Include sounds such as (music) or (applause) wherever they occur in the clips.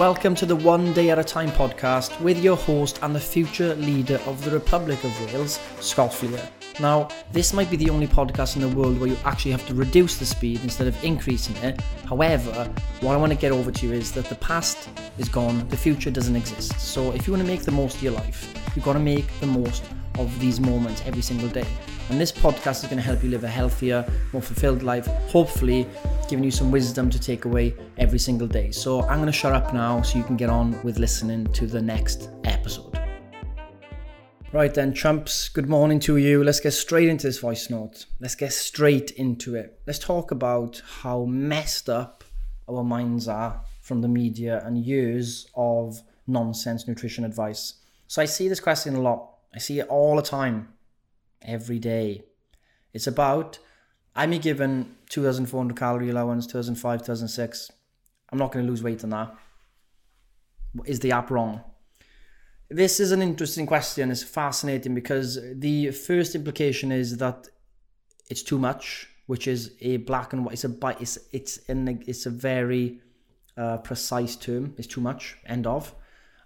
Welcome to the One Day at a Time podcast with your host and the future leader of the Republic of Wales, Scott Fleer. Now, this might be the only podcast in the world where you actually have to reduce the speed instead of increasing it. However, what I want to get over to you is that the past is gone, the future doesn't exist. So, if you want to make the most of your life, you've got to make the most of these moments every single day. And this podcast is going to help you live a healthier, more fulfilled life, hopefully giving you some wisdom to take away every single day. So I'm going to shut up now so you can get on with listening to the next episode. Right then, Trumps, good morning to you. Let's get straight into this voice note. Let's get straight into it. Let's talk about how messed up our minds are from the media and years of nonsense nutrition advice. So I see this question a lot. I see it all the time every day. It's about I'm given 2,400 calorie allowance, 2005, 2006. I'm not going to lose weight on that. Is the app wrong? This is an interesting question. It's fascinating because the first implication is that it's too much, which is a black and white. It's a it's it's in it's a very uh, precise term. It's too much. End of.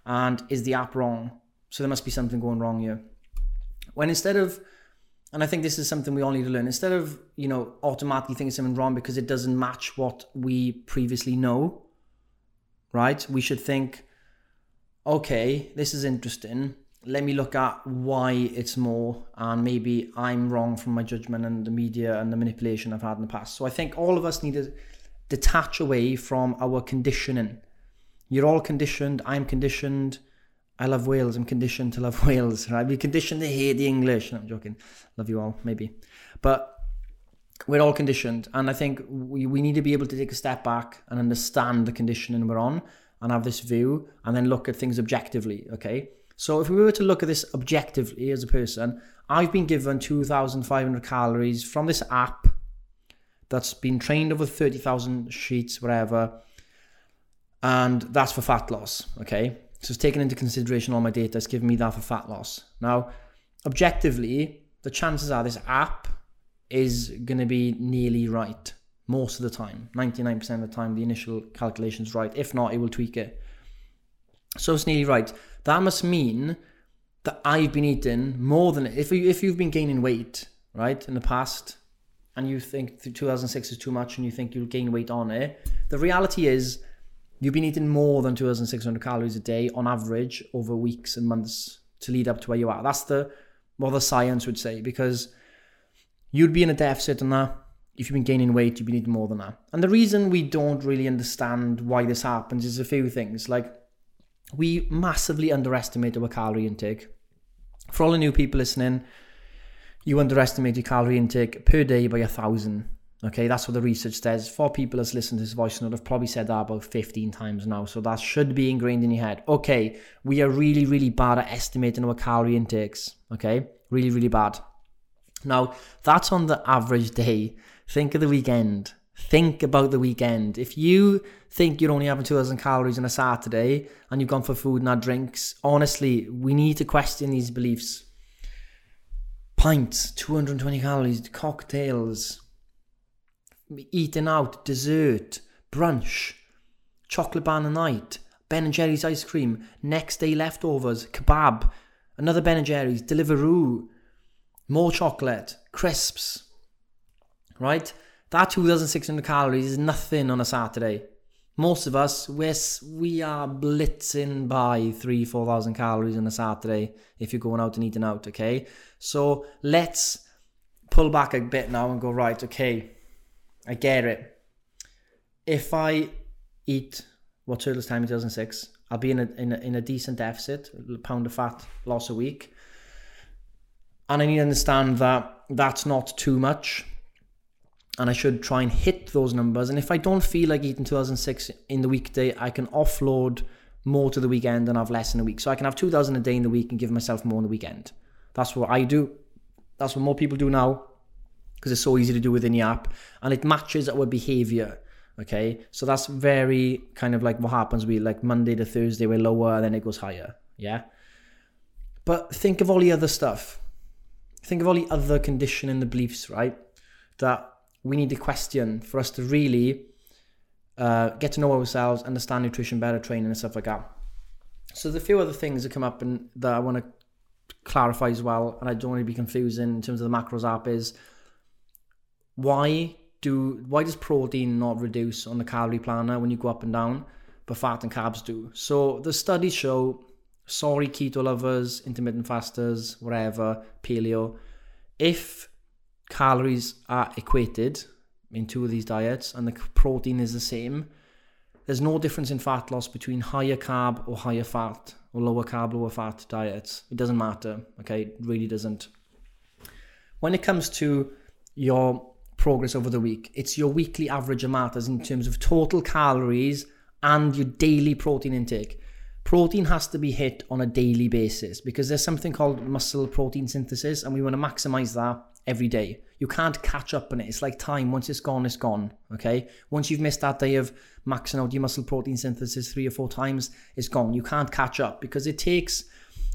And is the app wrong? So there must be something going wrong here. When instead of and I think this is something we all need to learn. Instead of, you know, automatically thinking something wrong because it doesn't match what we previously know, right? We should think, okay, this is interesting. Let me look at why it's more, and maybe I'm wrong from my judgment and the media and the manipulation I've had in the past. So I think all of us need to detach away from our conditioning. You're all conditioned, I'm conditioned I love Wales. I'm conditioned to love (laughs) Wales, right? We're conditioned to hate the English. No, I'm joking. Love you all, maybe. But we're all conditioned. And I think we, we need to be able to take a step back and understand the conditioning we're on and have this view and then look at things objectively, okay? So if we were to look at this objectively as a person, I've been given 2,500 calories from this app that's been trained over 30,000 sheets, whatever. And that's for fat loss, okay? So it's taken into consideration all my data. It's given me that for fat loss. Now, objectively, the chances are this app is going to be nearly right most of the time. 99% of the time, the initial calculation is right. If not, it will tweak it. So it's nearly right. That must mean that I've been eating more than if you if you've been gaining weight right in the past and you think 2006 is too much and you think you'll gain weight on it the reality is You've been eating more than 2,600 calories a day on average over weeks and months to lead up to where you are. That's the what the science would say because you'd be in a deficit on that. If you've been gaining weight, you'd be eating more than that. And the reason we don't really understand why this happens is a few things. Like we massively underestimate our calorie intake. For all the new people listening, you underestimate your calorie intake per day by a thousand. Okay, that's what the research says. Four people that's listened to this voice note have probably said that about 15 times now. So that should be ingrained in your head. Okay, we are really, really bad at estimating our calorie intakes. Okay, really, really bad. Now, that's on the average day. Think of the weekend. Think about the weekend. If you think you're only having 2,000 calories on a Saturday and you've gone for food and had drinks, honestly, we need to question these beliefs. Pints, 220 calories, cocktails, eating out, dessert, brunch, chocolate bar night, Ben and Jerry's ice cream, next day leftovers, kebab, another Ben and Jerry's, Deliveroo, more chocolate, crisps. Right? That 2,600 calories is nothing on a Saturday. Most of us, we're, we are blitzing by three, 4,000 calories on a Saturday if you're going out and eating out, okay? So let's pull back a bit now and go, right, okay, I get it. If I eat what Turtles time in 2006, I'll be in a, in a, in a decent deficit, a pound of fat loss a week. And I need to understand that that's not too much. And I should try and hit those numbers. And if I don't feel like eating 2006 in the weekday, I can offload more to the weekend and have less in a week. So I can have 2000 a day in the week and give myself more in the weekend. That's what I do. That's what more people do now because it's so easy to do within the app and it matches our behavior. Okay, so that's very kind of like what happens. We like Monday to Thursday, we're lower, and then it goes higher. Yeah, but think of all the other stuff. Think of all the other condition conditioning the beliefs, right? That we need to question for us to really uh, get to know ourselves, understand nutrition better, training and stuff like that. So there's a few other things that come up and that I want to clarify as well, and I don't want to be confusing in terms of the macros app is why do why does protein not reduce on the calorie planner when you go up and down, but fat and carbs do? So the studies show, sorry keto lovers, intermittent fasters, whatever, paleo, if calories are equated in two of these diets and the protein is the same, there's no difference in fat loss between higher carb or higher fat or lower carb, lower fat diets. It doesn't matter, okay? It really doesn't. When it comes to your progress over the week, it's your weekly average that matters in terms of total calories and your daily protein intake. Protein has to be hit on a daily basis because there's something called muscle protein synthesis, and we want to maximize that every day. You can't catch up on it. It's like time. Once it's gone, it's gone. Okay. Once you've missed that day of maxing out your muscle protein synthesis three or four times, it's gone. You can't catch up because it takes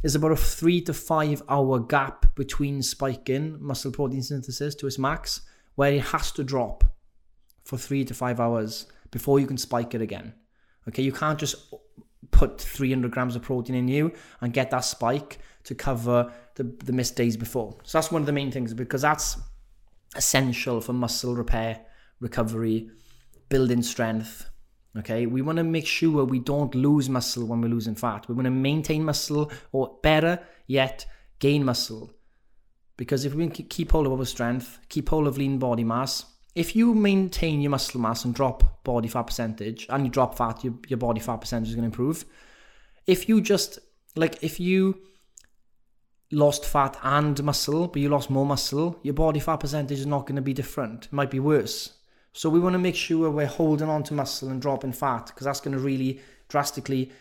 there's about a three to five hour gap between spiking muscle protein synthesis to its max, where it has to drop for three to five hours before you can spike it again. Okay, you can't just put 300 grams of protein in you and get that spike to cover the, the missed days before. So that's one of the main things because that's essential for muscle repair, recovery, building strength. Okay, we want to make sure we don't lose muscle when we're losing fat. We want to maintain muscle or better yet, gain muscle. Because if we keep hold of our strength, keep hold of lean body mass, if you maintain your muscle mass and drop body fat percentage and you drop fat, your, your body fat percentage is going to improve. If you just, like, if you lost fat and muscle, but you lost more muscle, your body fat percentage is not going to be different. It might be worse. So we want to make sure we're holding on to muscle and dropping fat because that's going to really drastically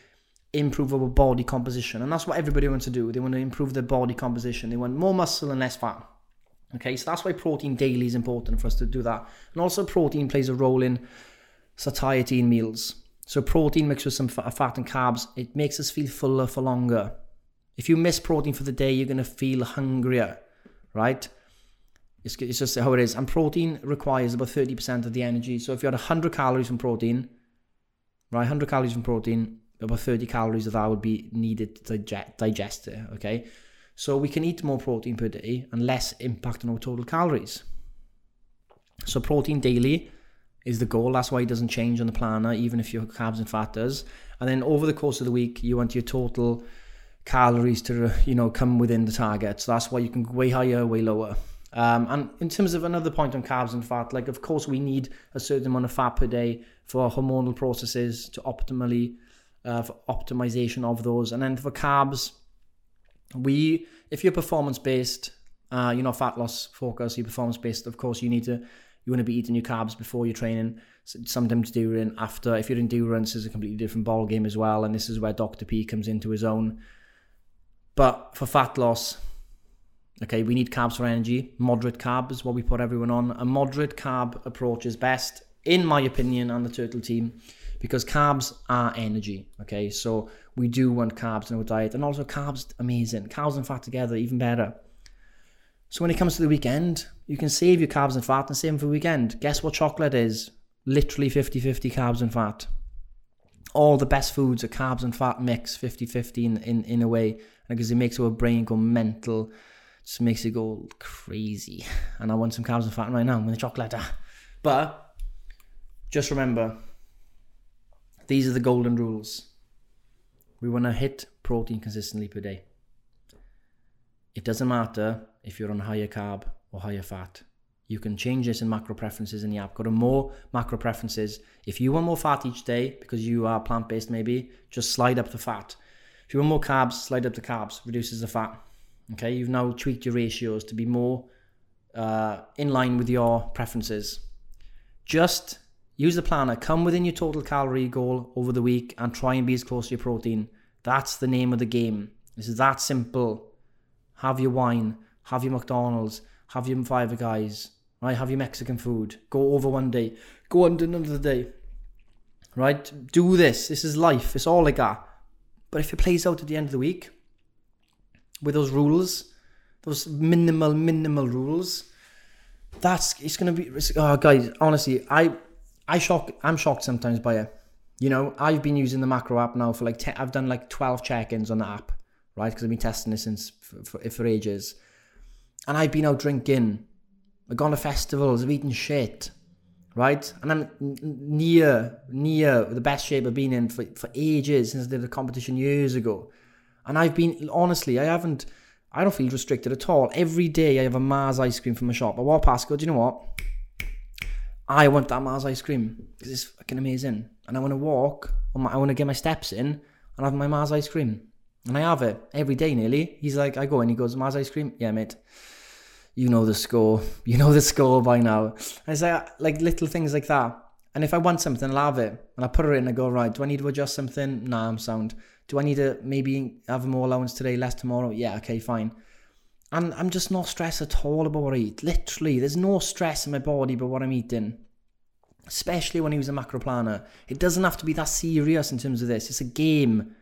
improve our body composition. And that's what everybody wants to do. They want to improve their body composition. They want more muscle and less fat. Okay, so that's why protein daily is important for us to do that. And also protein plays a role in satiety in meals. So protein mixed with some fat and carbs, it makes us feel fuller for longer. If you miss protein for the day, you're going to feel hungrier, right? It's, it's just how it is. And protein requires about 30% of the energy. So if you had 100 calories from protein, right, 100 calories from protein, about 30 calories of that would be needed to digest, it, okay? So we can eat more protein per day and less impact on our total calories. So protein daily is the goal. That's why it doesn't change on the planner, even if your carbs and fat does. And then over the course of the week, you want your total calories to you know come within the target. So that's why you can go way higher, way lower. Um, and in terms of another point on carbs and fat, like of course we need a certain amount of fat per day for hormonal processes to optimally uh, for optimization of those. And then for carbs, we if you're performance based, uh, you're not fat loss focused, you're performance based. Of course, you need to you want to be eating your carbs before your training. Sometimes during, after. If you're endurance, is a completely different ball game as well. And this is where Dr. P comes into his own. But for fat loss, okay, we need carbs for energy. Moderate carb is what we put everyone on. A moderate carb approach is best, in my opinion, on the Turtle team, because carbs are energy. Okay, so we do want carbs in our diet, and also carbs amazing. Carbs and fat together, even better. So when it comes to the weekend, you can save your carbs and fat and save them for the weekend. Guess what chocolate is? Literally 50-50 carbs and fat. All the best foods are carbs and fat mix 50-50 in, in, in a way because it makes our brain go mental, just makes it go crazy. And I want some carbs and fat right now the chocolate. But just remember, these are the golden rules. We want to hit protein consistently per day. It doesn't matter if you're on higher carb or higher fat. You can change this in macro preferences in the app. Go to more macro preferences. If you want more fat each day because you are plant based, maybe just slide up the fat. If you want more carbs, slide up the carbs, reduces the fat. Okay, you've now tweaked your ratios to be more uh, in line with your preferences. Just use the planner, come within your total calorie goal over the week, and try and be as close to your protein. That's the name of the game. This is that simple. Have your wine, have your McDonald's, have your Five Guys, right? Have your Mexican food. Go over one day, go under another day, right? Do this. This is life. It's all I got. But if it plays out at the end of the week with those rules, those minimal, minimal rules, that's it's gonna be. Oh, guys, honestly, I I shock. I'm shocked sometimes by it. You know, I've been using the macro app now for like 10, I've done like 12 check-ins on the app, right? Because I've been testing this since for, for, for ages, and I've been out drinking. I've gone to festivals. I've eaten shit, right? And I'm near near the best shape I've been in for, for ages since I did a competition years ago. And I've been honestly, I haven't. I don't feel restricted at all. Every day I have a Mars ice cream from my shop. I walk past, go, do you know what? I want that Mars ice cream because it's fucking amazing. And I want to walk, I want to get my steps in and have my Mars ice cream. And I have it every day nearly. He's like, I go and he goes, Mars ice cream? Yeah, mate. You know the score. You know the score by now. And it's like, like little things like that. And if I want something, I'll have it. And I put it in and I go, right, do I need to adjust something? Nah, I'm sound. Do I need to maybe have more allowance today, less tomorrow? Yeah, okay, fine. And I'm just not stressed at all about what I eat. Literally, there's no stress in my body about what I'm eating. Especially when he was a macro planner. It doesn't have to be that serious in terms of this. It's a game.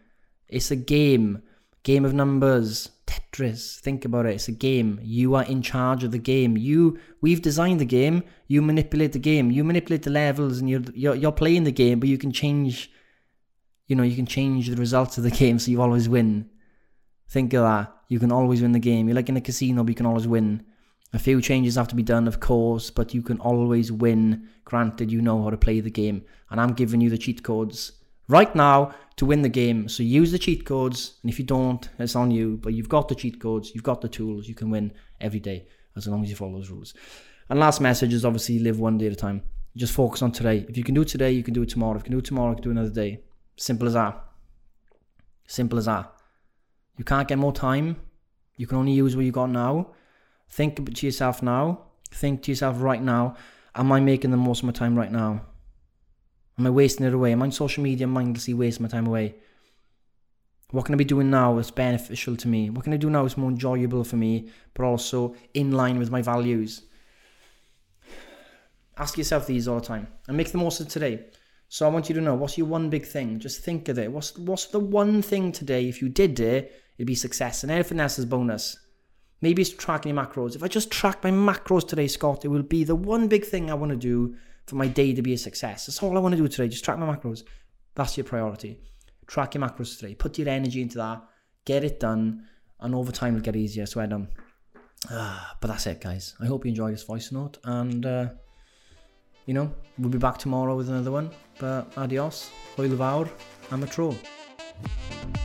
It's a game. Game of numbers. Tetris. Think about it. It's a game. You are in charge of the game. You we've designed the game. You manipulate the game. You manipulate the levels and you're you're, you're playing the game, but you can change you know, you can change the results of the (laughs) game so you always win. Think of that. You can always win the game. You're like in a casino, but you can always win. A few changes have to be done, of course, but you can always win, granted you know how to play the game. And I'm giving you the cheat codes right now to win the game. So use the cheat codes, and if you don't, it's on you. But you've got the cheat codes, you've got the tools, you can win every day as long as you follow those rules. And last message is obviously live one day at a time. Just focus on today. If you can do it today, you can do it tomorrow. If you can do it tomorrow, you can do another day. Simple as that. Simple as that. You can't get more time. You can only use what you got now. Think to yourself now. Think to yourself right now. Am I making the most of my time right now? Am I wasting it away? Am I on social media mindlessly wasting my time away? What can I be doing now that's beneficial to me? What can I do now that's more enjoyable for me, but also in line with my values? Ask yourself these all the time and make the most of today. So I want you to know what's your one big thing. Just think of it. What's what's the one thing today? If you did it, it'd be success, and everything else is bonus. Maybe it's tracking your macros. If I just track my macros today, Scott, it will be the one big thing I want to do for my day to be a success. That's all I want to do today. Just track my macros. That's your priority. Track your macros today. Put your energy into that. Get it done, and over time it'll get easier. So I done. Ah, but that's it, guys. I hope you enjoyed this voice note, and. Uh, you know, we'll be back tomorrow with another one. But adios, hwyl fawr, am a tro.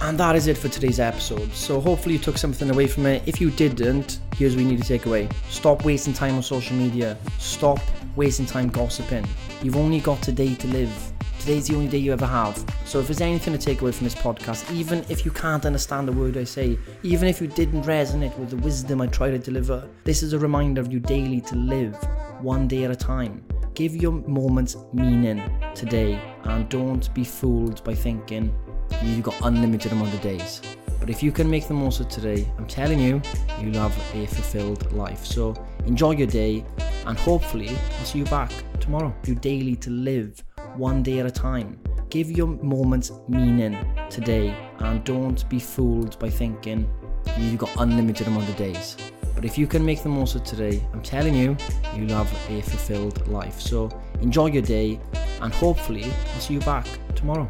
And that is it for today's episode. So hopefully you took something away from it. If you didn't, here's what you need to take away. Stop wasting time on social media. Stop wasting time gossiping. You've only got today to live. Today's the only day you ever have. So if there's anything to take away from this podcast, even if you can't understand the word I say, even if you didn't resonate with the wisdom I try to deliver, this is a reminder of you daily to live one day at a time. Give your moments meaning today and don't be fooled by thinking you've got unlimited amount of days. But if you can make the most of today, I'm telling you, you'll have a fulfilled life. So enjoy your day and hopefully I'll see you back tomorrow. You daily to live one day at a time. Give your moments meaning today and don't be fooled by thinking you've got unlimited amount of days. But if you can make the most of today, I'm telling you, you'll have a fulfilled life. So enjoy your day and hopefully I'll see you back tomorrow.